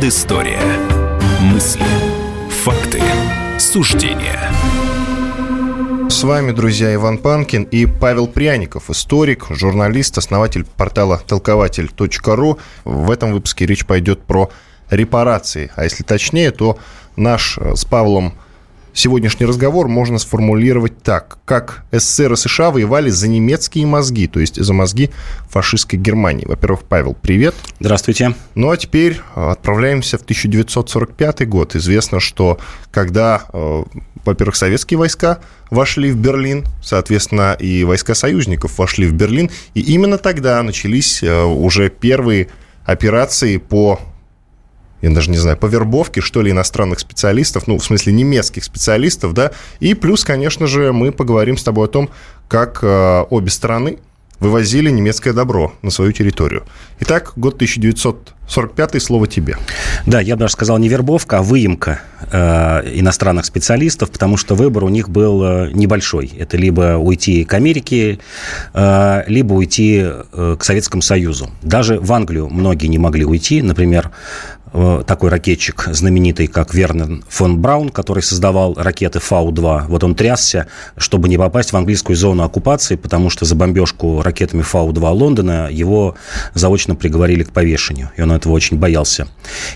Предыстория. Мысли. Факты. Суждения. С вами, друзья, Иван Панкин и Павел Пряников, историк, журналист, основатель портала толкователь.ру. В этом выпуске речь пойдет про репарации. А если точнее, то наш с Павлом сегодняшний разговор можно сформулировать так. Как СССР и США воевали за немецкие мозги, то есть за мозги фашистской Германии. Во-первых, Павел, привет. Здравствуйте. Ну а теперь э, отправляемся в 1945 год. Известно, что когда, э, во-первых, советские войска вошли в Берлин, соответственно, и войска союзников вошли в Берлин, и именно тогда начались э, уже первые операции по я даже не знаю, по вербовке, что ли, иностранных специалистов, ну, в смысле, немецких специалистов, да, и плюс, конечно же, мы поговорим с тобой о том, как э, обе стороны вывозили немецкое добро на свою территорию. Итак, год 1945, слово тебе. Да, я бы даже сказал не вербовка, а выемка э, иностранных специалистов, потому что выбор у них был э, небольшой. Это либо уйти к Америке, э, либо уйти э, к Советскому Союзу. Даже в Англию многие не могли уйти. Например, такой ракетчик знаменитый, как Вернер фон Браун, который создавал ракеты Фау-2. Вот он трясся, чтобы не попасть в английскую зону оккупации, потому что за бомбежку ракетами Фау-2 Лондона его заочно приговорили к повешению, и он этого очень боялся.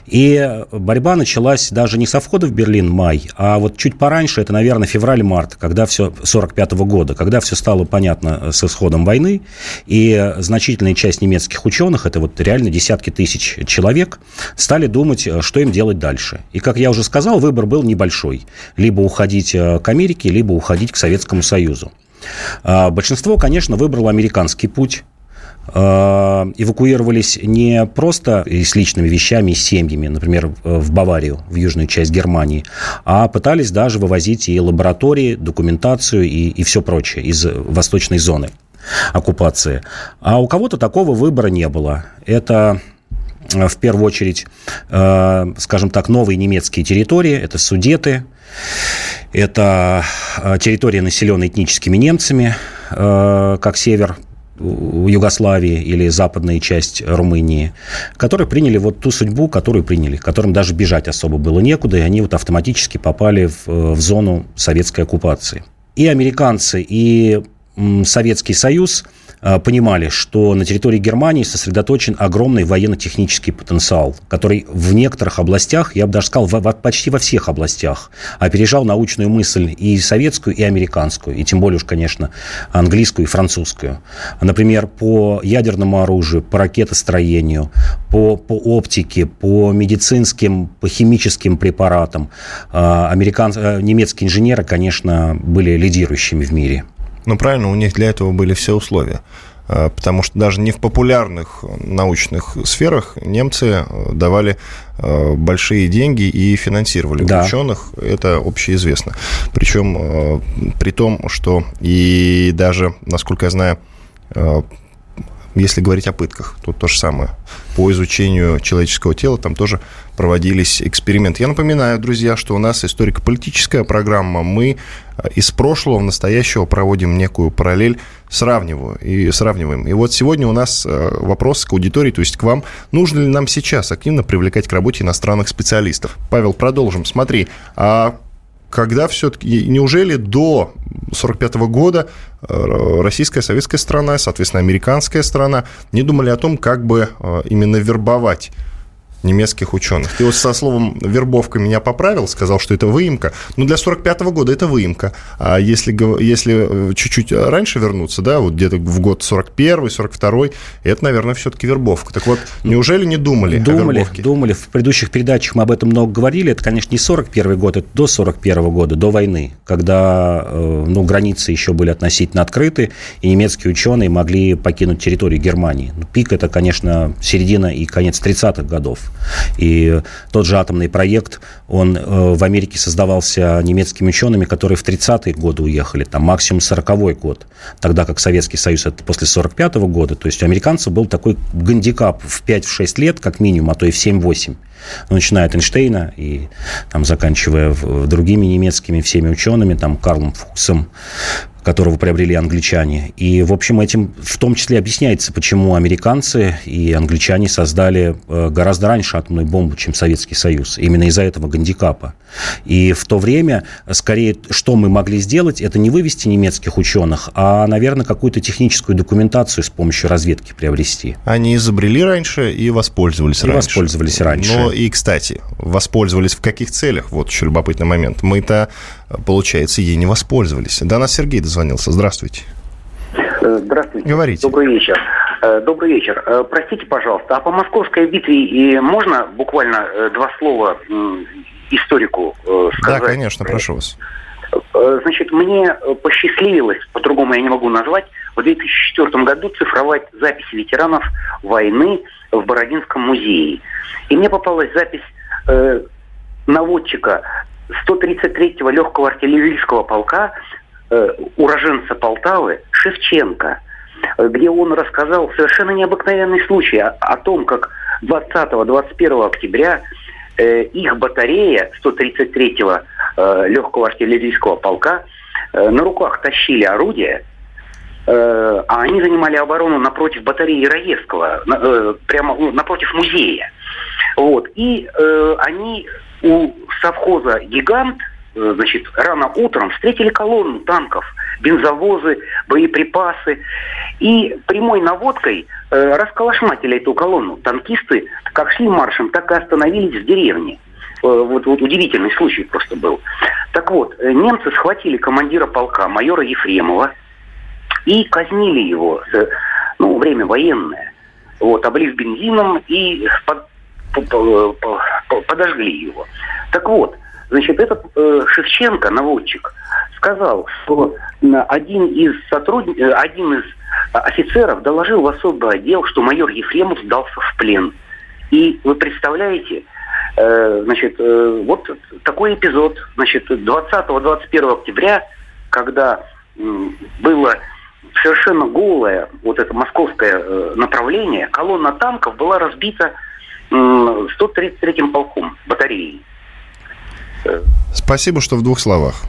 И борьба началась даже не со входа в Берлин май, а вот чуть пораньше, это, наверное, февраль-март, когда все, 45 -го года, когда все стало понятно с исходом войны, и значительная часть немецких ученых, это вот реально десятки тысяч человек, стали стали думать, э, что им делать дальше. И, как я уже сказал, выбор был небольшой. Либо уходить э, к Америке, либо уходить к Советскому Союзу. А, большинство, конечно, выбрало американский путь а, эвакуировались не просто с личными вещами, и с семьями, например, в Баварию, в южную часть Германии, а пытались даже вывозить и лаборатории, документацию и, и все прочее из восточной зоны оккупации. А у кого-то такого выбора не было. Это в первую очередь, э, скажем так, новые немецкие территории, это Судеты, это э, территория, населенная этническими немцами, как север Югославии или западная часть Румынии, которые приняли вот ту судьбу, которую приняли, которым даже бежать особо было некуда, и они вот автоматически попали в, в зону советской оккупации. И американцы, и Советский Союз – Э, понимали, что на территории Германии сосредоточен огромный военно-технический потенциал, который в некоторых областях, я бы даже сказал, в, почти во всех областях, опережал научную мысль и советскую, и американскую, и тем более уж, конечно, английскую и французскую. Например, по ядерному оружию, по ракетостроению, по, по оптике, по медицинским, по химическим препаратам. Э, американ... Э, немецкие инженеры, конечно, были лидирующими в мире. Ну, правильно, у них для этого были все условия. А, потому что даже не в популярных научных сферах немцы э, давали э, большие деньги и финансировали да. ученых, это общеизвестно. Причем э, при том, что и даже, насколько я знаю, если говорить о пытках, тут то же самое. По изучению человеческого тела там тоже проводились эксперименты. Я напоминаю, друзья, что у нас историко-политическая программа. Мы э, из прошлого в настоящего проводим некую параллель, сравниваю и сравниваем. И вот сегодня у нас э, вопрос к аудитории, то есть к вам. Нужно ли нам сейчас активно привлекать к работе иностранных специалистов? Павел, продолжим. Смотри, а когда все-таки, неужели до 1945 года э, российская, советская страна, соответственно, американская страна не думали о том, как бы э, именно вербовать немецких ученых. Ты вот со словом «вербовка» меня поправил, сказал, что это выемка. Но для 45 -го года это выемка. А если, если э, чуть-чуть раньше вернуться, да, вот где-то в год 41 42 это, наверное, все-таки вербовка. Так вот, неужели не думали Думали, о вербовке? думали. В предыдущих передачах мы об этом много говорили. Это, конечно, не 41 год, это до 41 года, до войны, когда э, ну, границы еще были относительно открыты, и немецкие ученые могли покинуть территорию Германии. Ну, пик – это, конечно, середина и конец 30-х годов. И тот же атомный проект, он э, в Америке создавался немецкими учеными, которые в 30-е годы уехали, там максимум 40-й год, тогда как Советский Союз это после 45 -го года. То есть у американцев был такой гандикап в 5-6 лет, как минимум, а то и в 7-8 ну, начиная от Эйнштейна и там, заканчивая другими немецкими всеми учеными, там, Карлом Фуксом, которого приобрели англичане. И, в общем, этим в том числе объясняется, почему американцы и англичане создали э, гораздо раньше атомную бомбу, чем Советский Союз. Именно из-за этого гандикапа. И в то время, скорее, что мы могли сделать, это не вывести немецких ученых, а, наверное, какую-то техническую документацию с помощью разведки приобрести. Они изобрели раньше и воспользовались и раньше. воспользовались раньше. Но и, кстати, воспользовались в каких целях? Вот еще любопытный момент. Мы-то, получается, ей не воспользовались. До нас Сергей дозвонился. Здравствуйте. Э, здравствуйте. Говорите. Добрый вечер. Э, добрый вечер. Э, простите, пожалуйста, а по московской битве можно буквально два слова историку сказать? Да, конечно, прошу вас. Значит, мне посчастливилось, по-другому я не могу назвать, в 2004 году цифровать записи ветеранов войны в Бородинском музее. И мне попалась запись э, наводчика 133-го легкого артиллерийского полка, уроженца Полтавы, Шевченко, где он рассказал совершенно необыкновенный случай о, о том, как 20-21 октября э, их батарея 133-го э, легкого артиллерийского полка э, на руках тащили орудия, э, а они занимали оборону напротив батареи Раевского, на, э, прямо ну, напротив музея. Вот. И э, они у совхоза «Гигант» э, значит, рано утром встретили колонну танков, бензовозы, боеприпасы. И прямой наводкой э, расколошматили эту колонну. Танкисты как шли маршем, так и остановились в деревне. Э, вот, вот удивительный случай просто был. Так вот, э, немцы схватили командира полка, майора Ефремова, и казнили его. Ну, время военное. Вот, облив бензином и под, подожгли его. Так вот, значит, этот э, Шевченко, наводчик, сказал, что один из сотрудников, э, один из офицеров доложил в особый отдел, что майор Ефремов сдался в плен. И вы представляете, э, значит, э, вот такой эпизод, значит, 20-21 октября, когда э, было совершенно голое вот это московское э, направление, колонна танков была разбита 133-м полком батареи. Спасибо, что в двух словах,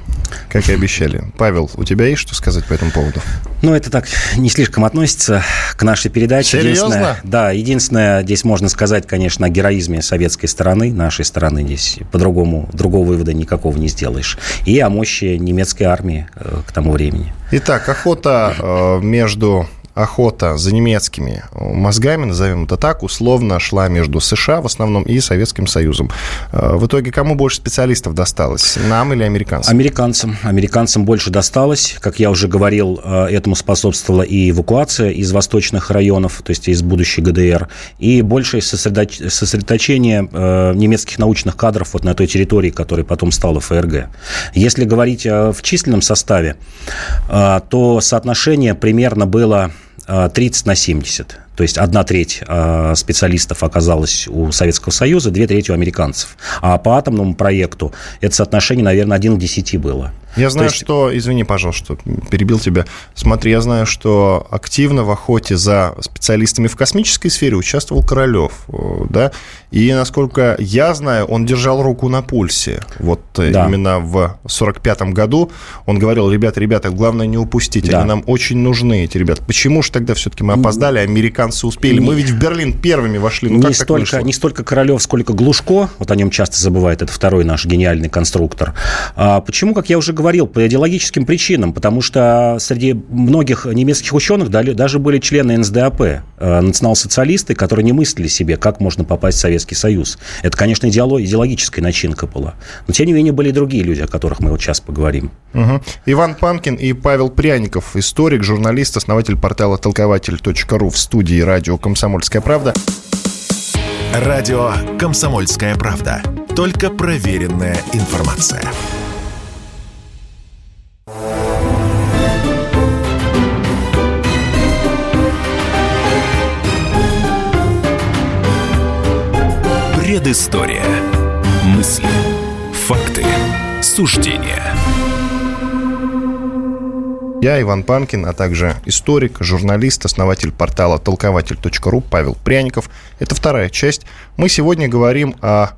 как и обещали. Павел, у тебя есть что сказать по этому поводу? Ну, это так не слишком относится к нашей передаче. Серьезно? Единственное, да, единственное, здесь можно сказать, конечно, о героизме советской стороны, нашей стороны здесь по-другому, другого вывода никакого не сделаешь. И о мощи немецкой армии э, к тому времени. Итак, охота э, между охота за немецкими мозгами, назовем это так, условно шла между США в основном и Советским Союзом. Э, в итоге кому больше специалистов досталось, нам или американцам? Американцам. Американцам больше досталось. Как я уже говорил, э, этому способствовала и эвакуация из восточных районов, то есть из будущей ГДР, и большее сосредоточение э, немецких научных кадров вот на той территории, которая потом стала ФРГ. Если говорить в численном составе, то соотношение примерно было 30 на 70. То есть одна треть а, специалистов оказалась у Советского Союза, две трети у американцев. А по атомному проекту это соотношение, наверное, один к десяти было. Я знаю, есть... что... Извини, пожалуйста, перебил тебя. Смотри, я знаю, что активно в охоте за специалистами в космической сфере участвовал Королев, э, да? И, насколько я знаю, он держал руку на пульсе. Вот э, да. именно в 45-м году он говорил, ребята, ребята, главное не упустить, да. они нам очень нужны, эти ребята. Почему же тогда все-таки мы опоздали, американцы американцы успели. Мы ведь в Берлин первыми вошли. Ну, не, столько, не столько Королев, сколько Глушко. Вот о нем часто забывают. Это второй наш гениальный конструктор. А почему, как я уже говорил, по идеологическим причинам. Потому что среди многих немецких ученых даже были члены НСДАП, э, национал-социалисты, которые не мыслили себе, как можно попасть в Советский Союз. Это, конечно, идеологическая начинка была. Но, тем не менее, были и другие люди, о которых мы вот сейчас поговорим. Угу. Иван Панкин и Павел Пряников, историк, журналист, основатель портала толкователь.ру в студии студии радио «Комсомольская правда». Радио «Комсомольская правда». Только проверенная информация. Предыстория. Мысли. Факты. Суждения. Я, Иван Панкин, а также историк, журналист, основатель портала толкователь.ру Павел Пряников. Это вторая часть. Мы сегодня говорим о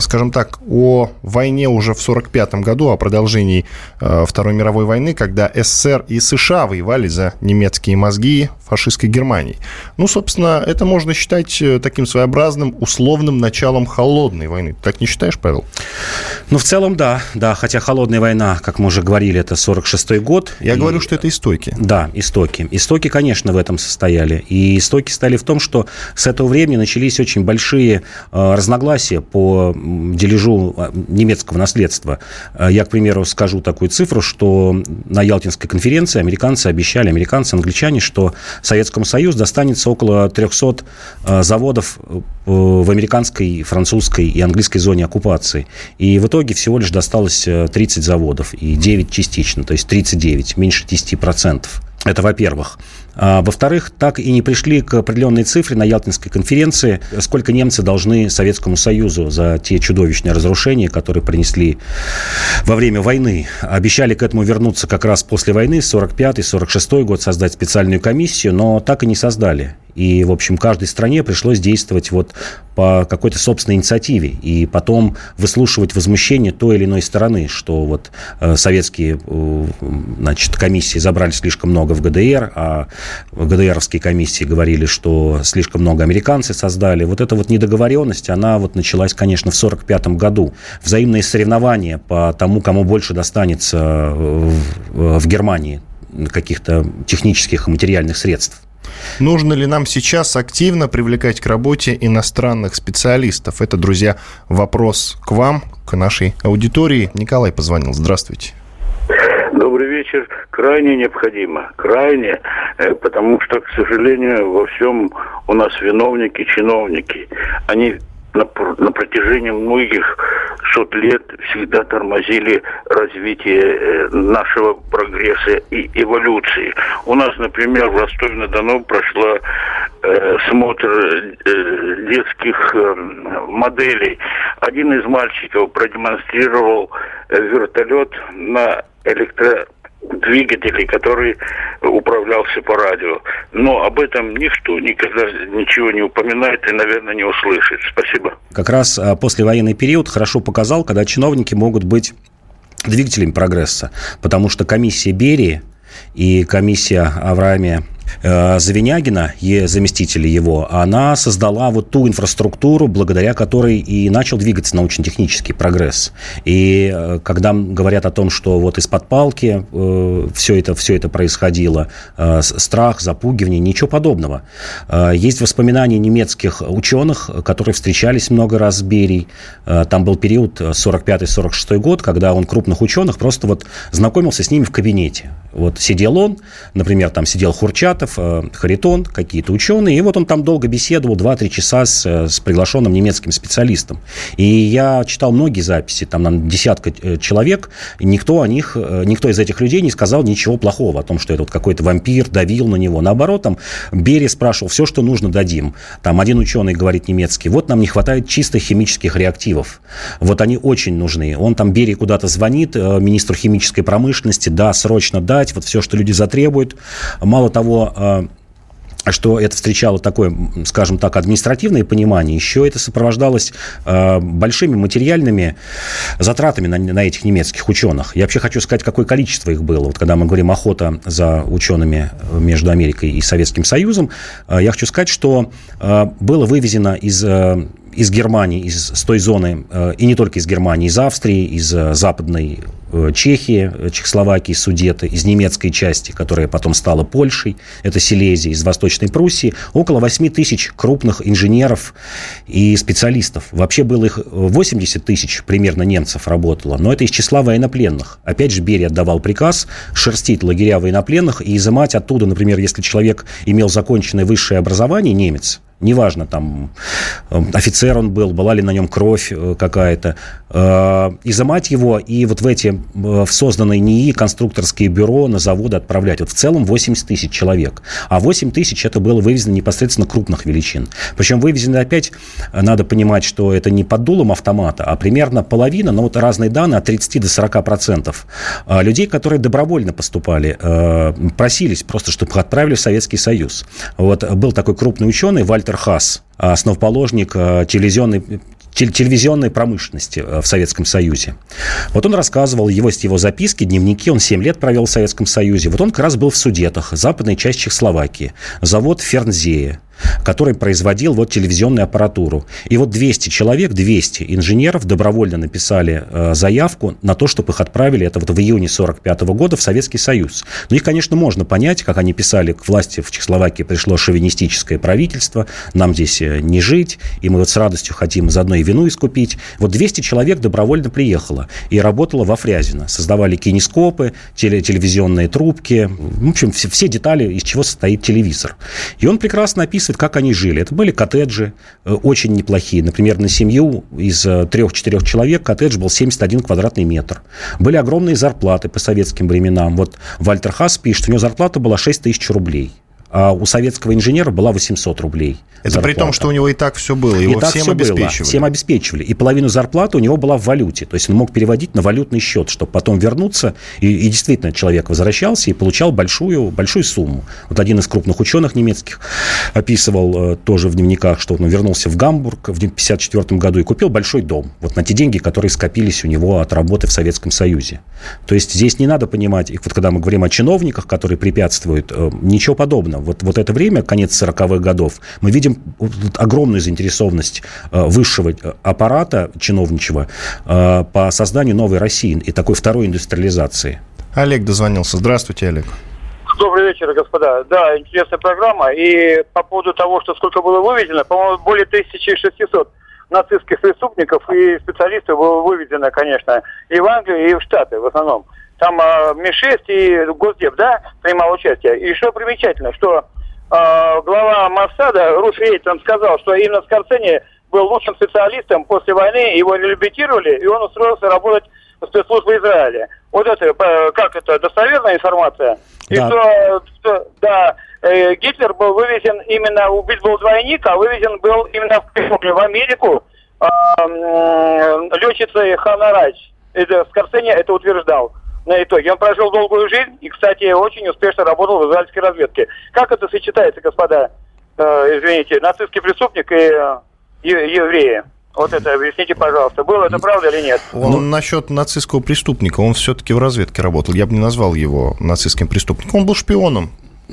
скажем так, о войне уже в 1945 году, о продолжении э, Второй мировой войны, когда СССР и США воевали за немецкие мозги фашистской Германии. Ну, собственно, это можно считать э, таким своеобразным условным началом холодной войны. Ты так не считаешь, Павел? Ну, в целом, да. Да, хотя холодная война, как мы уже говорили, это 46-й год. Я и... говорю, что это истоки. Да, истоки. Истоки, конечно, в этом состояли. И истоки стали в том, что с этого времени начались очень большие э, разногласия по дележу а, немецкого наследства. Э, я, к примеру, скажу такую цифру, что на Ялтинской конференции американцы обещали, американцы, англичане, что Советскому Союзу достанется около 300 э, заводов э, в американской, французской и английской зоне оккупации. И в итоге всего лишь досталось 30 заводов и 9 частично, то есть 39, меньше 10%. Это во-первых. А, во-вторых, так и не пришли к определенной цифре на Ялтинской конференции, сколько немцы должны Советскому Союзу за те чудовищные разрушения, которые принесли во время войны. Обещали к этому вернуться как раз после войны, 45-46 год, создать специальную комиссию, но так и не создали. И, в общем, каждой стране пришлось действовать вот по какой-то собственной инициативе и потом выслушивать возмущение той или иной стороны, что вот э, советские э, значит, комиссии забрали слишком много в ГДР, а ГДРовские комиссии говорили, что слишком много американцы создали. Вот эта вот недоговоренность, она вот началась, конечно, в 1945 году. Взаимные соревнования по тому, кому больше достанется э, в, в Германии каких-то технических и материальных средств. Нужно ли нам сейчас активно привлекать к работе иностранных специалистов? Это, друзья, вопрос к вам, к нашей аудитории. Николай позвонил. Здравствуйте. Добрый вечер. Крайне необходимо. Крайне, э, потому что, к сожалению, во всем у нас виновники, чиновники. Они на, на протяжении многих сот лет всегда тормозили развитие э, нашего прогресса и эволюции. У нас, например, в Ростове-на-Дону прошла э, смотр э, детских э, моделей. Один из мальчиков продемонстрировал э, вертолет на электро двигателей, который управлялся по радио. Но об этом никто никогда ничего не упоминает и, наверное, не услышит. Спасибо. Как раз а, послевоенный период хорошо показал, когда чиновники могут быть двигателями прогресса, потому что комиссия Берии и комиссия Авраамия Завинягина, заместителя его, она создала вот ту инфраструктуру, благодаря которой и начал двигаться научно-технический прогресс. И э, когда говорят о том, что вот из-под палки э, все, это, все это происходило, страх, запугивание, ничего подобного. Есть воспоминания немецких ученых, которые встречались много раз с Берией. Там был период 45-46 год, когда он крупных ученых просто вот знакомился с ними в кабинете. Вот сидел он, например, там сидел Хурчатов, э, Харитон, какие-то ученые, и вот он там долго беседовал, 2-3 часа с, э, с приглашенным немецким специалистом. И я читал многие записи, там, наверное, десятка э, человек, и никто о них, никто из этих людей не сказал ничего плохого о том, что это вот какой-то вампир давил на него. Наоборот, там Бери спрашивал, все, что нужно, дадим. Там один ученый говорит немецкий, вот нам не хватает чисто химических реактивов. Вот они очень нужны. Он там Бери куда-то звонит, министру химической промышленности, да, срочно, да, дать, вот все, что люди затребуют. Мало того, а, что это встречало такое, скажем так, административное понимание, еще это сопровождалось э, большими материальными затратами на, на этих немецких ученых. Я вообще хочу сказать, какое количество их было. Вот когда мы говорим охота за учеными между Америкой и Советским Союзом, э, я хочу сказать, что э, было вывезено из э, из Германии, из, с той зоны, э, и не только из Германии, из Австрии, из э, западной Чехии, Чехословакии, Судеты, из немецкой части, которая потом стала Польшей, это Силезия, из Восточной Пруссии, около 8 тысяч крупных инженеров и специалистов. Вообще было их 80 тысяч примерно немцев работало, но это из числа военнопленных. Опять же, Берия отдавал приказ шерстить лагеря военнопленных и изымать оттуда, например, если человек имел законченное высшее образование, немец, неважно, там, э, офицер он был, была ли на нем кровь э, какая-то, э, изымать его и вот в эти, в созданные НИИ, конструкторские бюро на заводы отправлять. Вот в целом 80 тысяч человек. А 8 тысяч это было вывезено непосредственно крупных величин. Причем вывезено опять, надо понимать, что это не под дулом автомата, а примерно половина, но вот разные данные, от 30 до 40 процентов людей, которые добровольно поступали, просились просто, чтобы отправили в Советский Союз. Вот был такой крупный ученый Вальтер Хас, основоположник э, телевизионной телевизионной промышленности э, в Советском Союзе. Вот он рассказывал, его, его записки, дневники, он 7 лет провел в Советском Союзе. Вот он как раз был в Судетах, западной части Чехословакии, завод Фернзея который производил вот телевизионную аппаратуру. И вот 200 человек, 200 инженеров добровольно написали э, заявку на то, чтобы их отправили, это вот в июне 45 года в Советский Союз. Но их, конечно, можно понять, как они писали, к власти в Чехословакии пришло шовинистическое правительство, нам здесь э, не жить, и мы вот с радостью хотим заодно и вину искупить. Вот 200 человек добровольно приехало и работало во Фрязино. Создавали кинескопы, теле, телевизионные трубки, в общем, все, все детали, из чего состоит телевизор. И он прекрасно описывает описывает, как они жили. Это были коттеджи э, очень неплохие. Например, на семью из э, трех-четырех человек коттедж был 71 квадратный метр. Были огромные зарплаты по советским временам. Вот Вальтер Хас пишет, у него зарплата была 6 тысяч рублей а у советского инженера была 800 рублей. Это зарплата. при том, что у него и так все было, его и так всем все обеспечивали. Было, всем обеспечивали. И половину зарплаты у него была в валюте. То есть он мог переводить на валютный счет, чтобы потом вернуться. И, и действительно человек возвращался и получал большую, большую сумму. Вот один из крупных ученых немецких описывал э, тоже в дневниках, что он вернулся в Гамбург в 1954 году и купил большой дом. Вот на те деньги, которые скопились у него от работы в Советском Союзе. То есть здесь не надо понимать, и вот когда мы говорим о чиновниках, которые препятствуют, э, ничего подобного вот, вот это время, конец 40-х годов, мы видим огромную заинтересованность э, высшего э, аппарата чиновничего э, по созданию новой России и такой второй индустриализации. Олег дозвонился. Здравствуйте, Олег. Добрый вечер, господа. Да, интересная программа. И по поводу того, что сколько было выведено, по-моему, более 1600 нацистских преступников и специалистов было выведено, конечно, и в Англию, и в Штаты в основном там э, МИ-6 и Госдеп, да, принимал участие. И что примечательно, что э, глава Моссада, Руш Рейтон, сказал, что именно Скорцени был лучшим специалистом после войны, его реабилитировали, и он устроился работать в спецслужбы Израиля. Вот это, как это, достоверная информация? И да. что, что да, э, Гитлер был вывезен именно, убит был двойник, а вывезен был именно в, в Америку э, э, летчицей Хана Райч. Это, Скорцени это утверждал на итоге. Он прожил долгую жизнь и, кстати, очень успешно работал в израильской разведке. Как это сочетается, господа, э, извините, нацистский преступник и э, евреи? Вот это объясните, пожалуйста, было это правда или нет? Он ну, насчет нацистского преступника, он все-таки в разведке работал. Я бы не назвал его нацистским преступником. Он был шпионом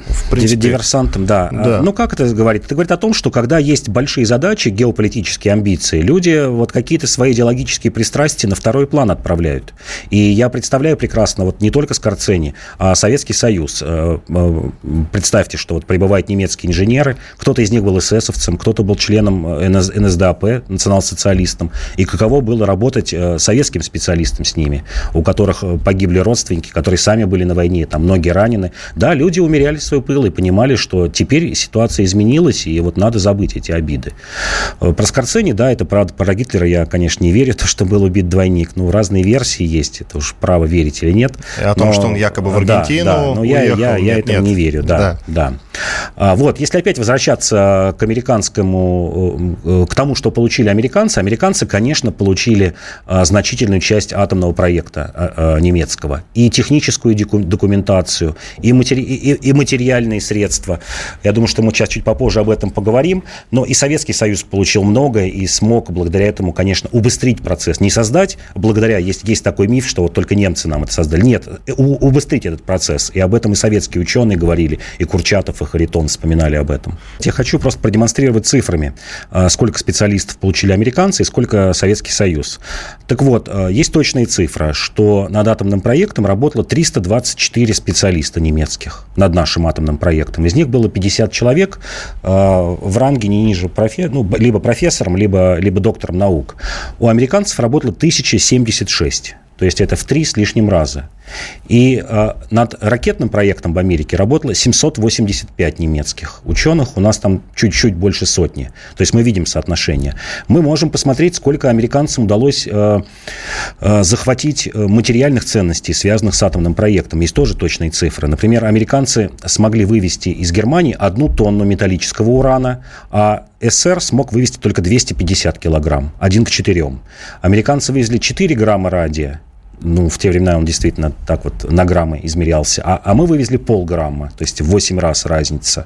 в принципе. Диверсантом, да. да. Ну, как это говорит? Это говорит о том, что когда есть большие задачи, геополитические амбиции, люди вот какие-то свои идеологические пристрастия на второй план отправляют. И я представляю прекрасно, вот не только Скорцени, а Советский Союз. Э, э, представьте, что вот прибывают немецкие инженеры, кто-то из них был эсэсовцем, кто-то был членом НСДАП, национал-социалистом. И каково было работать э, советским специалистам с ними, у которых погибли родственники, которые сами были на войне, там многие ранены. Да, люди умеряли свой пыл и понимали, что теперь ситуация изменилась, и вот надо забыть эти обиды. Э, про Скорцени, да, это правда, про Гитлера я, конечно, не верю, то, что был убит двойник. Ну, разные версии есть, это уж право верить или нет. О том, но, что он якобы в Аргентину да, да, но уехал, я, я, я нет, этому нет. не верю, да, да. да. А, вот, если опять возвращаться к американскому, э, к тому, что получили американцы, американцы, конечно, получили а, значительную часть атомного проекта а, немецкого. И техническую документацию, и, матери... и, и материальные средства. Я думаю, что мы сейчас чуть попозже об этом поговорим. Но и Советский Союз получил многое и смог благодаря этому, конечно, убыстрить процесс. Не создать, благодаря, есть, есть такой миф, что вот только немцы нам это создали. Нет, у, убыстрить этот процесс. И об этом и советские ученые говорили, и Курчатов, и Харитон вспоминали об этом. Я хочу просто продемонстрировать цифрами, а, сколько специалистов получили американцы и сколько Советский Союз. Так вот, а, есть точная цифра, что над атомным проектом работало 324 специалиста немецких над нашим нашим атомным проектом. Из них было 50 человек э, в ранге не ниже профе, ну, либо профессором, либо, либо доктором наук. У американцев работало 1076. То есть это в три с лишним раза. И э, над ракетным проектом в Америке работало 785 немецких ученых, у нас там чуть-чуть больше сотни. То есть мы видим соотношение. Мы можем посмотреть, сколько американцам удалось э, э, захватить материальных ценностей, связанных с атомным проектом. Есть тоже точные цифры. Например, американцы смогли вывести из Германии одну тонну металлического урана, а СССР смог вывести только 250 килограмм, один к четырем. Американцы вывезли 4 грамма радия, ну, в те времена он действительно так вот на граммы измерялся. А, а мы вывезли полграмма, то есть в 8 раз разница.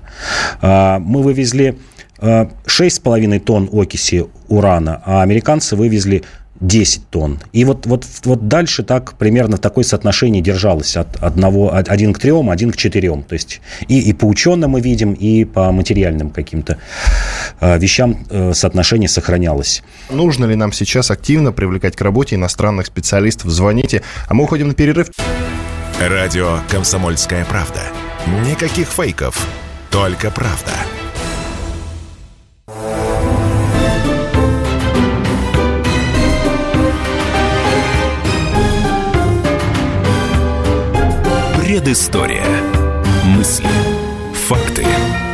А, мы вывезли 6,5 тонн окиси урана, а американцы вывезли 10 тонн. И вот, вот, вот дальше так примерно в такое соотношение держалось от одного, один к трем, один к четырем. То есть и, и по ученым мы видим, и по материальным каким-то э, вещам э, соотношение сохранялось. Нужно ли нам сейчас активно привлекать к работе иностранных специалистов? Звоните, а мы уходим на перерыв. Радио «Комсомольская правда». Никаких фейков, только правда. Предыстория. Мысли. Факты.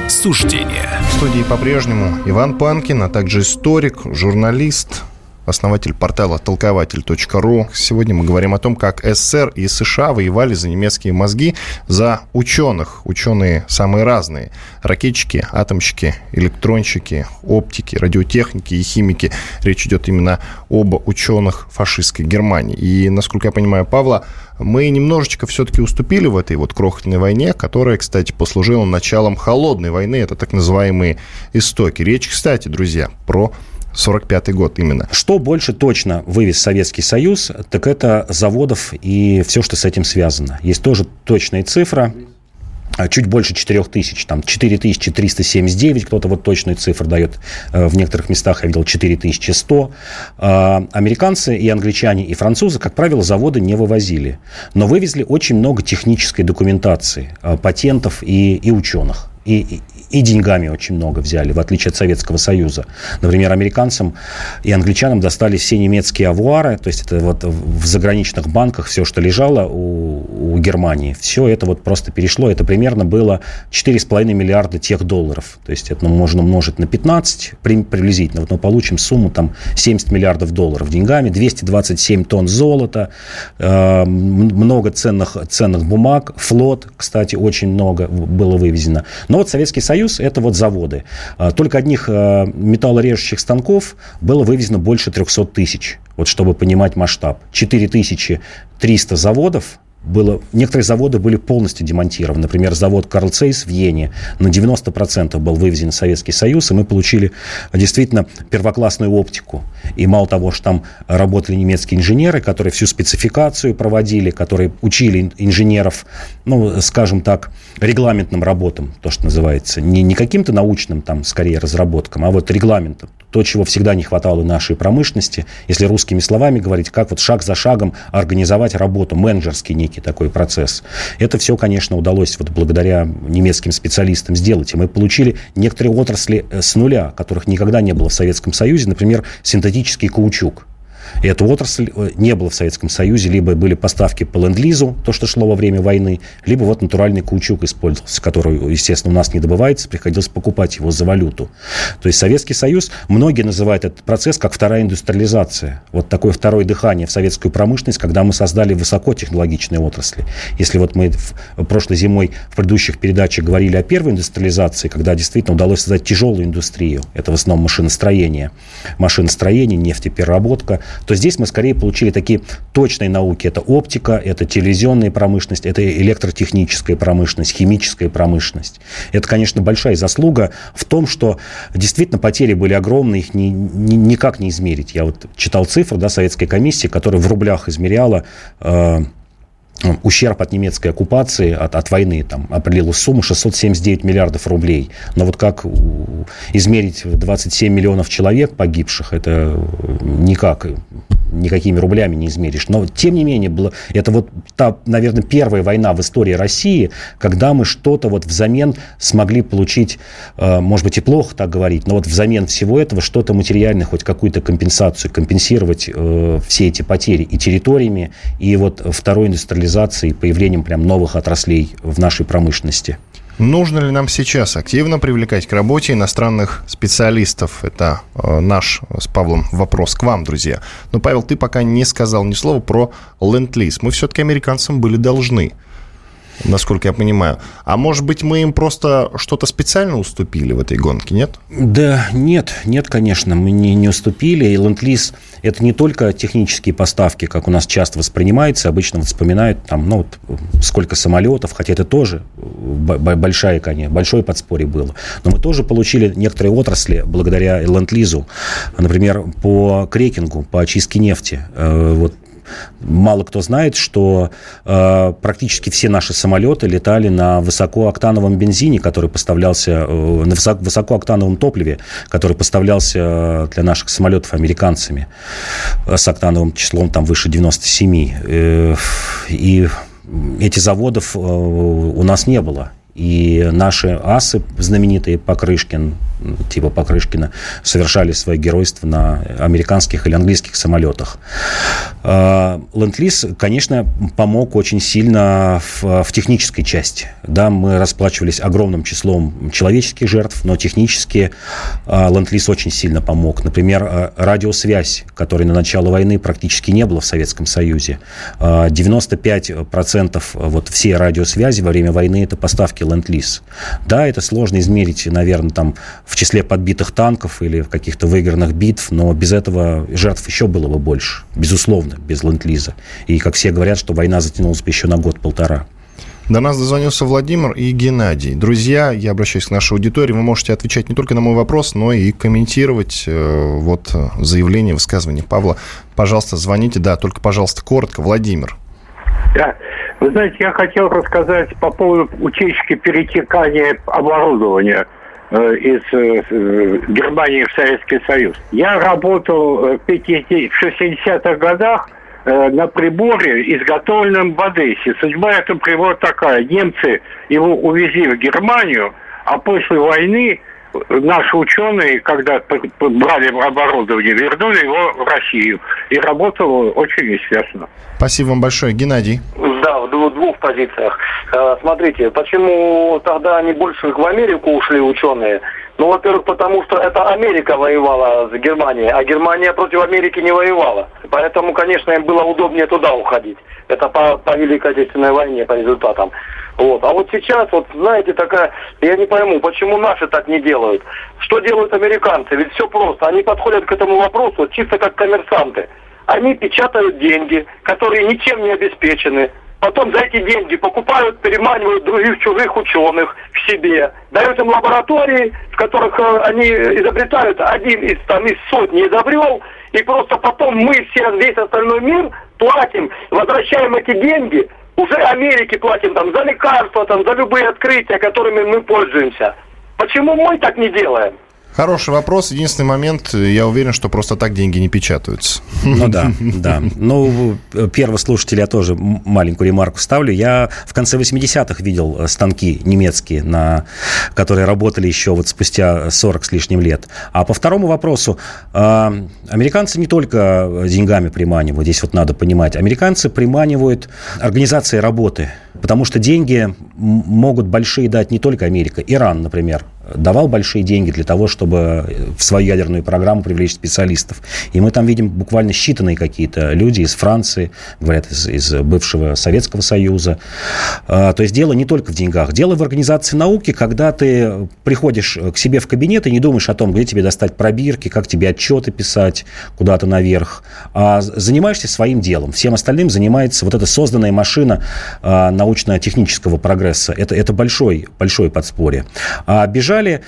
Суждения. В студии по-прежнему Иван Панкин, а также историк, журналист, основатель портала толкователь.ру. Сегодня мы говорим о том, как СССР и США воевали за немецкие мозги, за ученых. Ученые самые разные. Ракетчики, атомщики, электронщики, оптики, радиотехники и химики. Речь идет именно об ученых фашистской Германии. И, насколько я понимаю, Павла, мы немножечко все-таки уступили в этой вот крохотной войне, которая, кстати, послужила началом холодной войны. Это так называемые истоки. Речь, кстати, друзья, про 45 год именно. Что больше точно вывез Советский Союз, так это заводов и все, что с этим связано. Есть тоже точная цифра. А, чуть больше 4 тысяч, там 4379, кто-то вот точную цифру дает, э, в некоторых местах я видел 4100. А, американцы и англичане и французы, как правило, заводы не вывозили, но вывезли очень много технической документации, э, патентов и, и ученых. И, и деньгами очень много взяли, в отличие от Советского Союза. Например, американцам и англичанам достались все немецкие авуары, то есть это вот в заграничных банках все, что лежало у, у Германии, все это вот просто перешло. Это примерно было 4,5 миллиарда тех долларов. То есть это ну, можно умножить на 15 приблизительно. Вот мы получим сумму там 70 миллиардов долларов деньгами, 227 тонн золота, э, много ценных, ценных бумаг, флот, кстати, очень много было вывезено. Но вот Советский Союз Союз – это вот заводы. А, только одних а, металлорежущих станков было вывезено больше 300 тысяч. Вот чтобы понимать масштаб. 4300 заводов было, некоторые заводы были полностью демонтированы. Например, завод Карл Цейс в Йене на 90% был вывезен в Советский Союз, и мы получили действительно первоклассную оптику. И мало того, что там работали немецкие инженеры, которые всю спецификацию проводили, которые учили инженеров, ну, скажем так, регламентным работам, то, что называется. Не, не каким-то научным, там, скорее, разработкам, а вот регламентом то, чего всегда не хватало нашей промышленности, если русскими словами говорить, как вот шаг за шагом организовать работу, менеджерский некий такой процесс. Это все, конечно, удалось вот благодаря немецким специалистам сделать. И мы получили некоторые отрасли э, с нуля, которых никогда не было в Советском Союзе, например, синтетический каучук. Эту отрасль э, не было в Советском Союзе. Либо были поставки по ленд-лизу, то, что шло во время войны, либо вот натуральный каучук использовался, который, естественно, у нас не добывается, приходилось покупать его за валюту. То есть Советский Союз, многие называют этот процесс как вторая индустриализация. Вот такое второе дыхание в советскую промышленность, когда мы создали высокотехнологичные отрасли. Если вот мы в прошлой зимой в предыдущих передачах говорили о первой индустриализации, когда действительно удалось создать тяжелую индустрию, это в основном машиностроение, машиностроение, нефтепереработка, то здесь мы скорее получили такие точные науки. Это оптика, это телевизионная промышленность, это электротехническая промышленность, химическая промышленность. Это, конечно, большая заслуга в том, что действительно потери были огромные, их ни, ни, никак не измерить. Я вот читал цифры да, Советской комиссии, которая в рублях измеряла э, ущерб от немецкой оккупации, от, от войны, там, определилась сумма 679 миллиардов рублей. Но вот как измерить 27 миллионов человек погибших, это никак никакими рублями не измеришь. Но, тем не менее, было, это вот та, наверное, первая война в истории России, когда мы что-то вот взамен смогли получить, э, может быть, и плохо так говорить, но вот взамен всего этого что-то материальное, хоть какую-то компенсацию, компенсировать э, все эти потери и территориями, и вот второй индустриализацией, появлением прям новых отраслей в нашей промышленности. Нужно ли нам сейчас активно привлекать к работе иностранных специалистов? Это э, наш с Павлом вопрос к вам, друзья. Но, Павел, ты пока не сказал ни слова про ленд-лиз. Мы все-таки американцам были должны. Насколько я понимаю. А может быть, мы им просто что-то специально уступили в этой гонке, нет? Да, нет, нет, конечно, мы не, не уступили. И Ленд-Лиз – это не только технические поставки, как у нас часто воспринимается, обычно вспоминают, там, ну, вот, сколько самолетов, хотя это тоже большая, конечно, большое подспорье было. Но мы тоже получили некоторые отрасли благодаря Ленд-Лизу. Например, по крекингу, по очистке нефти. Э, вот мало кто знает, что э, практически все наши самолеты летали на высокооктановом бензине, который поставлялся, э, на высокооктановом топливе, который поставлялся для наших самолетов американцами э, с октановым числом там выше 97. Э, и этих заводов э, у нас не было. И наши асы знаменитые Покрышкин, типа Покрышкина, совершали свое геройство на американских или английских самолетах. А, Ленд-лиз, конечно, помог очень сильно в, в технической части. Да, мы расплачивались огромным числом человеческих жертв, но технически а, Ленд-лиз очень сильно помог. Например, а, радиосвязь, которой на начало войны практически не было в Советском Союзе. 95% вот всей радиосвязи во время войны – это поставки Ленд-лиз. Да, это сложно измерить, наверное, там в числе подбитых танков или в каких-то выигранных битв, но без этого жертв еще было бы больше, безусловно, без ленд-лиза. И, как все говорят, что война затянулась бы еще на год-полтора. До нас дозвонился Владимир и Геннадий. Друзья, я обращаюсь к нашей аудитории. Вы можете отвечать не только на мой вопрос, но и комментировать э, вот заявление, высказывание Павла. Пожалуйста, звоните. Да, только, пожалуйста, коротко. Владимир. Да. Вы знаете, я хотел рассказать по поводу утечки перетекания оборудования – Э, из э, Германии в Советский Союз. Я работал э, в 60-х годах на приборе, изготовленном в Одессе. Судьба этого прибора такая. Немцы его увезли в Германию, а после войны наши ученые, когда брали оборудование, вернули его в Россию. И работало очень естественно. Спасибо вам большое. Геннадий. Да, в двух позициях. Э, смотрите, почему тогда они больше в Америку ушли ученые? Ну, во-первых, потому что это Америка воевала с Германией, а Германия против Америки не воевала. Поэтому, конечно, им было удобнее туда уходить. Это по, по Великой Отечественной войне, по результатам. Вот. А вот сейчас, вот знаете, такая, я не пойму, почему наши так не делают. Что делают американцы? Ведь все просто. Они подходят к этому вопросу чисто как коммерсанты. Они печатают деньги, которые ничем не обеспечены. Потом за эти деньги покупают, переманивают других чужих ученых к себе. Дают им лаборатории, в которых э, они изобретают один из, там, из сотни изобрел. И просто потом мы все, весь остальной мир платим, возвращаем эти деньги – уже Америке платим там за лекарства, там, за любые открытия, которыми мы пользуемся. Почему мы так не делаем? Хороший вопрос. Единственный момент, я уверен, что просто так деньги не печатаются. Ну да, да. Ну, первый слушатель, я тоже маленькую ремарку ставлю. Я в конце 80-х видел э, станки немецкие, на, которые работали еще вот спустя 40 с лишним лет. А по второму вопросу, э, американцы не только деньгами приманивают, здесь вот надо понимать, американцы приманивают организацией работы, потому что деньги могут большие дать не только Америка, Иран, например, давал большие деньги для того, чтобы в свою ядерную программу привлечь специалистов. И мы там видим буквально считанные какие-то люди из Франции, говорят, из, из бывшего Советского Союза. А, то есть дело не только в деньгах. Дело в организации науки, когда ты приходишь к себе в кабинет и не думаешь о том, где тебе достать пробирки, как тебе отчеты писать куда-то наверх, а занимаешься своим делом. Всем остальным занимается вот эта созданная машина а, научно-технического прогресса. Это, это большой, большое подспорье. А бежать бежали,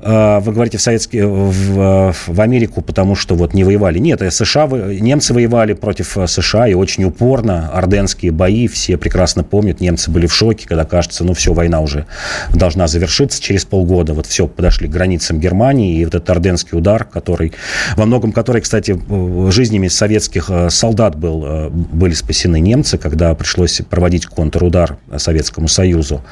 э, вы говорите, в, Советский, в, в Америку, потому что вот не воевали. Нет, э, США, немцы воевали против э, США и очень упорно. Орденские бои, все прекрасно помнят. Немцы были в шоке, когда кажется, ну все, война уже должна завершиться через полгода. Вот все, подошли к границам Германии. И вот этот орденский удар, который, во многом который, кстати, жизнями советских солдат был, были спасены немцы, когда пришлось проводить контрудар Советскому Союзу.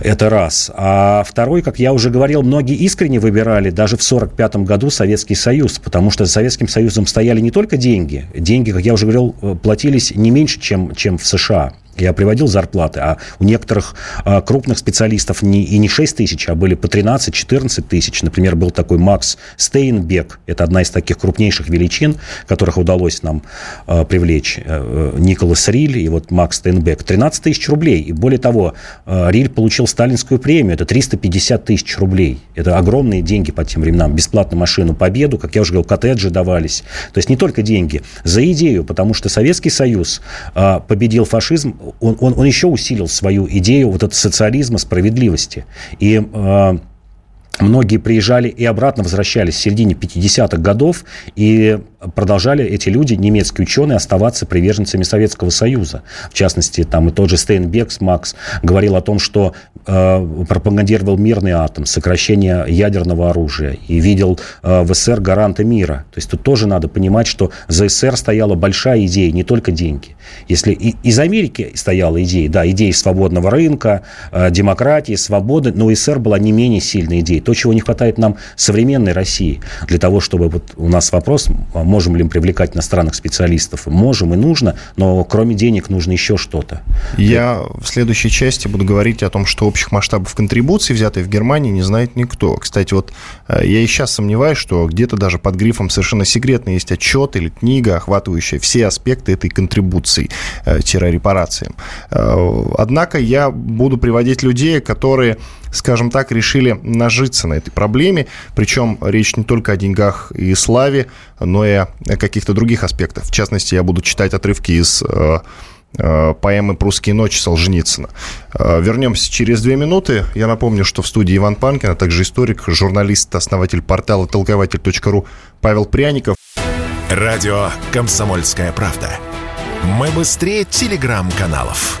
Это раз. А второй, как я уже говорил, многие искренне выбирали даже в 1945 году Советский Союз, потому что за Советским Союзом стояли не только деньги. Деньги, как я уже говорил, э, платились не меньше, чем, чем в США. Я приводил зарплаты, а у некоторых а, крупных специалистов не, и не 6 тысяч, а были по 13-14 тысяч. Например, был такой Макс Стейнбек. Это одна из таких крупнейших величин, которых удалось нам а, привлечь. А, Николас Риль и вот Макс Стейнбек. 13 тысяч рублей. И более того, а, Риль получил сталинскую премию. Это 350 тысяч рублей. Это огромные деньги по тем временам. Бесплатную машину «Победу», как я уже говорил, коттеджи давались. То есть не только деньги. За идею, потому что Советский Союз а, победил фашизм он, он, он еще усилил свою идею вот этого социализма, справедливости. И э, многие приезжали и обратно возвращались в середине 50-х годов, и продолжали эти люди, немецкие ученые, оставаться приверженцами Советского Союза. В частности, там и тот же Стейнбекс Макс говорил о том, что э, пропагандировал мирный атом, сокращение ядерного оружия и видел э, в СССР гаранта мира. То есть тут тоже надо понимать, что за СССР стояла большая идея, не только деньги. Если и, из Америки стояла идея, да, идея свободного рынка, э, демократии, свободы, но СССР была не менее сильной идеей. То, чего не хватает нам современной России, для того, чтобы вот у нас вопрос, можем ли мы привлекать иностранных специалистов? Можем и нужно, но кроме денег нужно еще что-то. Я в следующей части буду говорить о том, что общих масштабов контрибуций, взятых в Германии, не знает никто. Кстати, вот э, я и сейчас сомневаюсь, что где-то даже под грифом совершенно секретно есть отчет или книга, охватывающая все аспекты этой контрибуции, э, репарациям. Э, однако я буду приводить людей, которые скажем так, решили нажиться на этой проблеме. Причем речь не только о деньгах и славе, но и о каких-то других аспектах. В частности, я буду читать отрывки из э, э, поэмы «Прусские ночи» Солженицына. Э, вернемся через две минуты. Я напомню, что в студии Иван Панкин, а также историк, журналист, основатель портала толкователь.ру Павел Пряников. Радио «Комсомольская правда». Мы быстрее телеграм-каналов.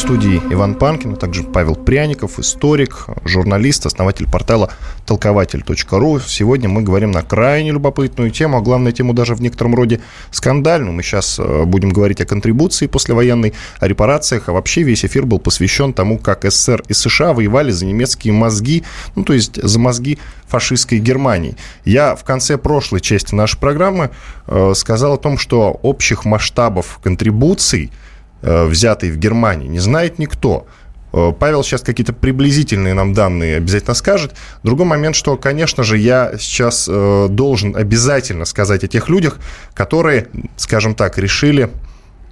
Студии Иван Панкин, а также Павел Пряников, историк, журналист, основатель портала толкователь.ру. Сегодня мы говорим на крайне любопытную тему, а главная тему даже в некотором роде скандальную. Мы сейчас э, будем говорить о контрибуции послевоенной, о репарациях, а вообще весь эфир был посвящен тому, как СССР и США воевали за немецкие мозги, ну, то есть за мозги фашистской Германии. Я в конце прошлой части нашей программы э, сказал о том, что общих масштабов контрибуций, э, взятой в Германии, не знает никто. Э, Павел сейчас какие-то приблизительные нам данные обязательно скажет. Другой момент, что, конечно же, я сейчас э, должен обязательно сказать о тех людях, которые, скажем так, решили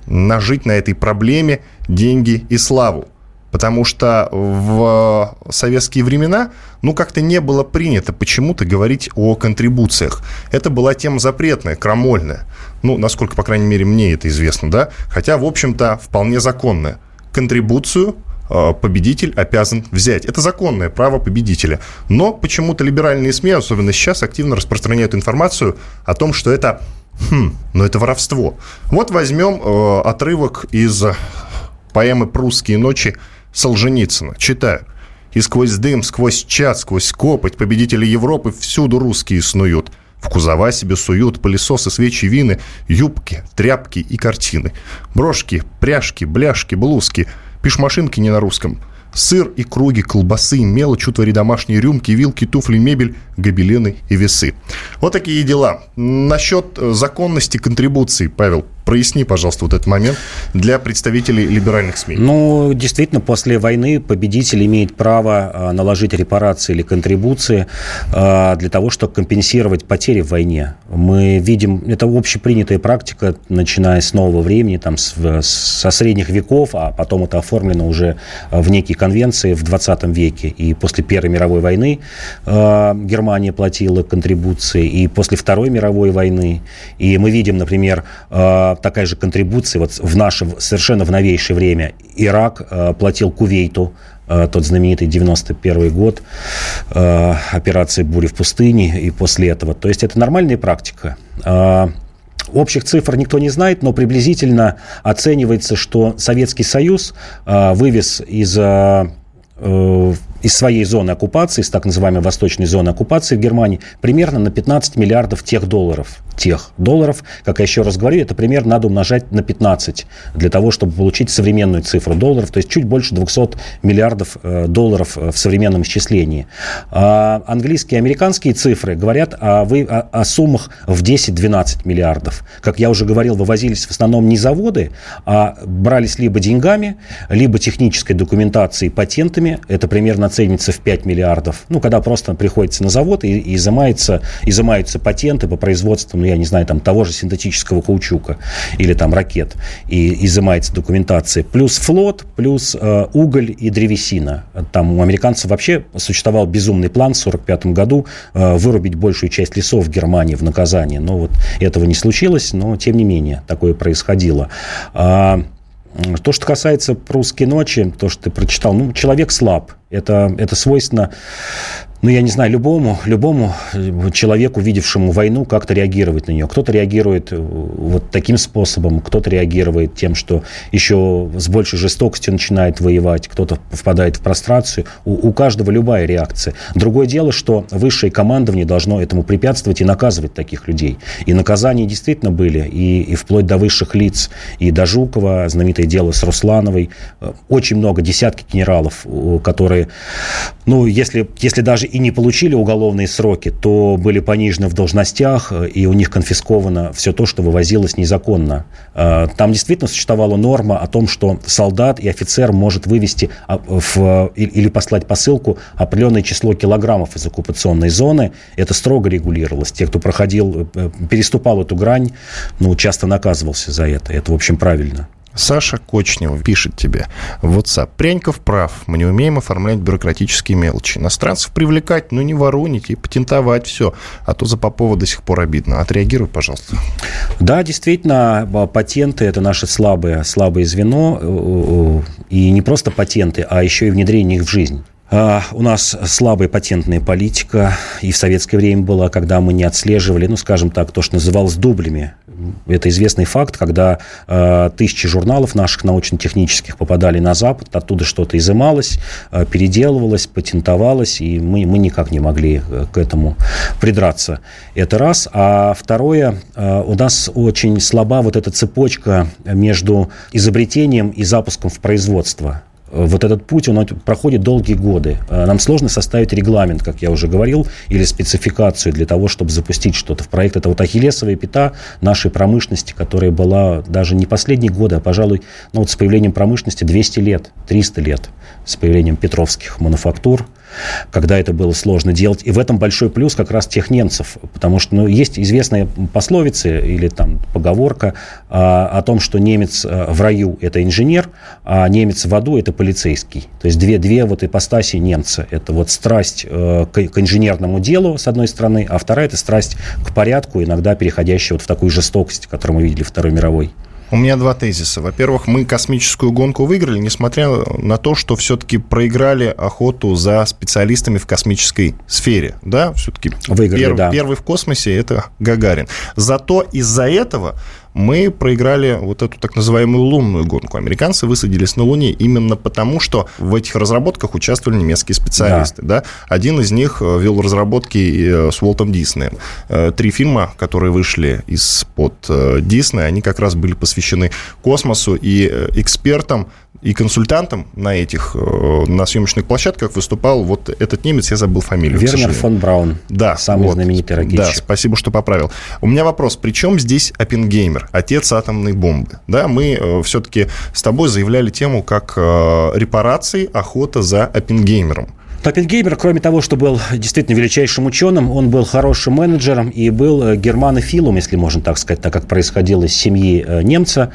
нажить на этой проблеме деньги и славу. Потому что в советские времена, ну, как-то не было принято почему-то говорить о контрибуциях. Это была тема запретная, крамольная. Ну, насколько, по крайней мере, мне это известно, да? Хотя, в общем-то, вполне законная. Контрибуцию Э, победитель обязан взять. Это законное право победителя. Но почему-то либеральные СМИ, особенно сейчас, активно распространяют информацию о том, что это, хм, но это воровство. Вот возьмем э, отрывок из поэмы «Прусские ночи» Солженицына. Читаю. «И сквозь дым, сквозь чат, сквозь копоть победители Европы всюду русские снуют». В кузова себе суют пылесосы, свечи, вины, юбки, тряпки и картины. Брошки, пряжки, бляшки, блузки – Пишь машинки не на русском. Сыр и круги, колбасы, мелочь, утвари домашние рюмки, вилки, туфли, мебель, гобелены и весы. Вот такие дела. Насчет э, законности контрибуции, Павел, Проясни, пожалуйста, вот этот момент для представителей либеральных СМИ. Ну, действительно, после войны победитель имеет право а, наложить репарации или контрибуции а, для того, чтобы компенсировать потери в войне. Мы видим, это общепринятая практика, начиная с нового времени, там, с, со средних веков, а потом это оформлено уже в некие конвенции в 20 веке. И после Первой мировой войны а, Германия платила контрибуции, и после Второй мировой войны. И мы видим, например, такая же контрибуция вот в наше совершенно в новейшее время. Ирак э, платил Кувейту э, тот знаменитый 91 год, э, операция «Буря в пустыне» и после этого. То есть это нормальная практика. Э, общих цифр никто не знает, но приблизительно оценивается, что Советский Союз э, вывез из э, из своей зоны оккупации, из так называемой восточной зоны оккупации в Германии, примерно на 15 миллиардов тех долларов. Тех долларов, как я еще раз говорю, это примерно надо умножать на 15 для того, чтобы получить современную цифру долларов, то есть чуть больше 200 миллиардов э, долларов в современном исчислении. А английские и американские цифры говорят о, о, о суммах в 10-12 миллиардов. Как я уже говорил, вывозились в основном не заводы, а брались либо деньгами, либо технической документацией, патентами. Это примерно оценится в 5 миллиардов. Ну, когда просто приходится на завод и, и изымается, изымаются патенты по производству, ну, я не знаю, там, того же синтетического каучука или там ракет, и изымается документация. Плюс флот, плюс э, уголь и древесина. Там у американцев вообще существовал безумный план в 1945 году э, вырубить большую часть лесов в Германии в наказание. Но вот этого не случилось, но тем не менее такое происходило. А, то, что касается «Прусской ночи», то, что ты прочитал, ну, человек слаб. Это, это свойственно ну, я не знаю, любому, любому э, человеку, видевшему войну, как-то реагировать на нее. Кто-то реагирует э, вот таким способом, кто-то реагирует тем, что еще с большей жестокостью начинает воевать, кто-то впадает в прострацию. У, у каждого любая реакция. Другое дело, что высшее командование должно этому препятствовать и наказывать таких людей. И наказания действительно были, и, и вплоть до высших лиц, и до Жукова, знаменитое дело с Руслановой. Э, очень много, десятки генералов, которые, ну, если, если даже и не получили уголовные сроки, то были понижены в должностях, э, и у них конфисковано все то, что вывозилось незаконно. Э, там действительно существовала норма о том, что солдат и офицер может вывести а, в, или послать посылку определенное число килограммов из оккупационной зоны. Это строго регулировалось. Те, кто проходил, э, переступал эту грань, ну, часто наказывался за это. Это, в общем, правильно. Саша Кочнева пишет тебе в WhatsApp. Пряньков прав. Мы не умеем оформлять бюрократические мелочи. Иностранцев привлекать, но не воронить и патентовать все. А то за Попова до сих пор обидно. Отреагируй, пожалуйста. Да, действительно, патенты – это наше слабое, слабое звено. Э, э, и не просто патенты, а еще и внедрение их в жизнь. А, у нас слабая патентная политика, и в советское время была, когда мы не отслеживали, ну, скажем так, то, что называлось дублями. Это известный факт, когда э, тысячи журналов наших научно-технических попадали на Запад, оттуда что-то изымалось, э, переделывалось, патентовалось, и мы, мы никак не могли к этому придраться. Это раз. А второе, э, у нас очень слаба вот эта цепочка между изобретением и запуском в производство вот этот путь, он проходит долгие годы. Э, нам сложно составить регламент, как я уже говорил, или спецификацию для того, чтобы запустить что-то в проект. Это вот ахиллесовая пята нашей промышленности, которая была даже не последние годы, а, пожалуй, ну вот с появлением промышленности 200 лет, 300 лет, с появлением петровских мануфактур – когда это было сложно делать. И в этом большой плюс как раз тех немцев, потому что ну, есть известная пословица или там поговорка а, о том, что немец а, в раю – это инженер, а немец в аду – это полицейский. То есть две, две вот ипостаси немца. Это вот страсть а, к, к инженерному делу, с одной стороны, а вторая – это страсть к порядку, иногда переходящая вот в такую жестокость, которую мы видели Второй мировой. У меня два тезиса. Во-первых, мы космическую гонку выиграли, несмотря на то, что все-таки проиграли охоту за специалистами в космической сфере. Да, все-таки выиграли, пер, да. первый в космосе это Гагарин. Зато из-за этого мы проиграли вот эту так называемую лунную гонку. Американцы высадились на Луне именно потому, что в этих разработках участвовали немецкие специалисты. Да. Да? Один из них э, вел разработки э, с Уолтом Диснеем. Э, три фильма, которые вышли из-под Диснея, они как раз были посвящены космосу и экспертам и консультантом на этих, э, на съемочных площадках выступал вот этот немец, я забыл фамилию. Вернер фон Браун. Да. Самый вот, знаменитый ракетчик. Да, спасибо, что поправил. У меня вопрос, при чем здесь Оппенгеймер, отец атомной бомбы? Да, мы э, все-таки с тобой заявляли тему как э, репарации, охота за Оппенгеймером. Оппенгеймер, кроме того, что был действительно величайшим ученым, он был хорошим менеджером и был э, германофилом, если можно так сказать, так как происходило из семьи э, немца.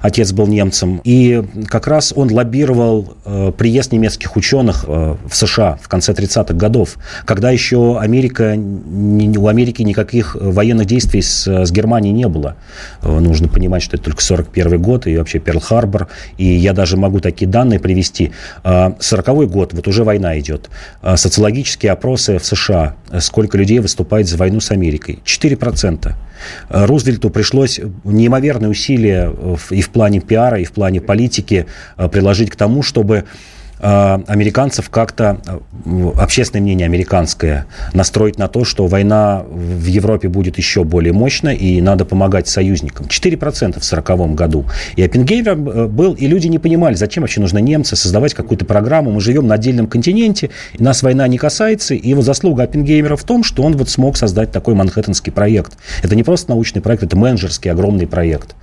Отец был немцем. И как раз он лоббировал э, приезд немецких ученых в США в конце 30-х годов, когда еще Америка, у Америки никаких военных действий с, с Германией не было. Нужно понимать, что это только 41 год и вообще Перл-Харбор. И я даже могу такие данные привести. 40 год, вот уже война идет вот а, социологические опросы в США, сколько людей выступает за войну с Америкой. 4%. А, Рузвельту пришлось неимоверные усилия и в плане пиара, и в плане политики а, приложить к тому, чтобы Э, американцев как-то, э, общественное мнение американское, настроить на то, что война в Европе будет еще более мощной, и надо помогать союзникам. 4% в 1940 году. И Оппенгейвер э, был, и люди не понимали, зачем вообще нужно немцы создавать какую-то программу. Мы живем на отдельном континенте, и нас война не касается. И его заслуга Оппенгеймера в том, что он вот смог создать такой манхэттенский проект. Это не просто научный проект, это менеджерский огромный проект.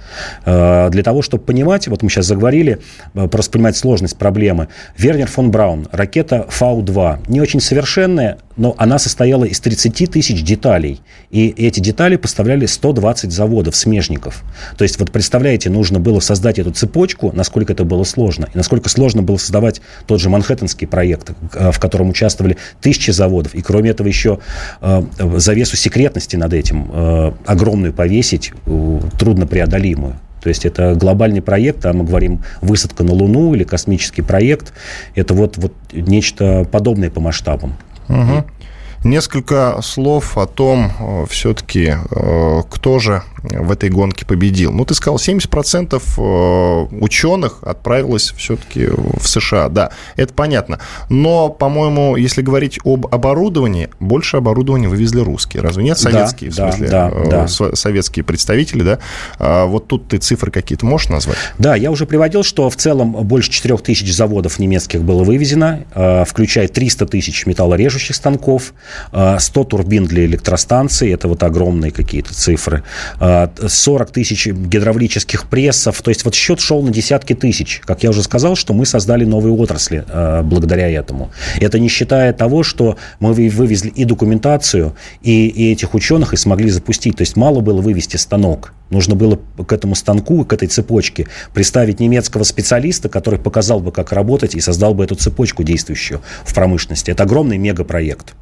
Для того, чтобы понимать, вот мы сейчас заговорили, просто понимать сложность проблемы. Вернер фон Браун, ракета Фау-2, не очень совершенная, но она состояла из 30 тысяч деталей. И эти детали поставляли 120 заводов, смежников. То есть, вот представляете, нужно было создать эту цепочку, насколько это было сложно. И насколько сложно было создавать тот же Манхэттенский проект, э, в котором участвовали тысячи заводов. И кроме этого еще э, завесу секретности над этим э, огромную повесить, труднопреодолимую. То есть это глобальный проект, а мы говорим высадка на Луну или космический проект. Это вот, вот нечто подобное по масштабам. Угу. Несколько слов о том, э, все-таки, э, кто же в этой гонке победил. Ну, ты сказал, 70% э, ученых отправилось все-таки в США. Да, это понятно. Но, по-моему, если говорить об оборудовании, больше оборудования вывезли русские. Разве нет? Советские, да, в смысле, да, да, да. советские представители, да? А вот тут ты цифры какие-то можешь назвать? Да, я уже приводил, что в целом больше 4 тысяч заводов немецких было вывезено, включая 300 тысяч металлорежущих станков, 100 турбин для электростанций, это вот огромные какие-то цифры, 40 тысяч гидравлических прессов, то есть вот счет шел на десятки тысяч. Как я уже сказал, что мы создали новые отрасли благодаря этому. Это не считая того, что мы вывезли и документацию, и, и этих ученых, и смогли запустить. То есть мало было вывести станок. Нужно было к этому станку, к этой цепочке приставить немецкого специалиста, который показал бы, как работать, и создал бы эту цепочку действующую в промышленности. Это огромный мегапроект.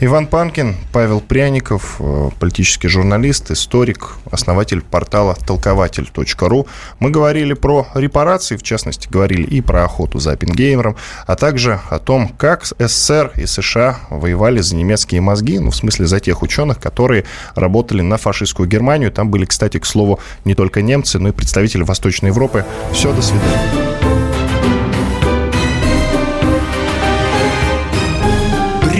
Иван Панкин, Павел Пряников, э, политический журналист, историк, основатель портала толкователь.ру. Мы говорили про репарации, в частности, говорили и про охоту за Оппенгеймером, а также о том, как СССР и США воевали за немецкие мозги, ну, в смысле, за тех ученых, которые работали на фашистскую Германию. Там были, кстати, к слову, не только немцы, но и представители Восточной Европы. Все, до свидания.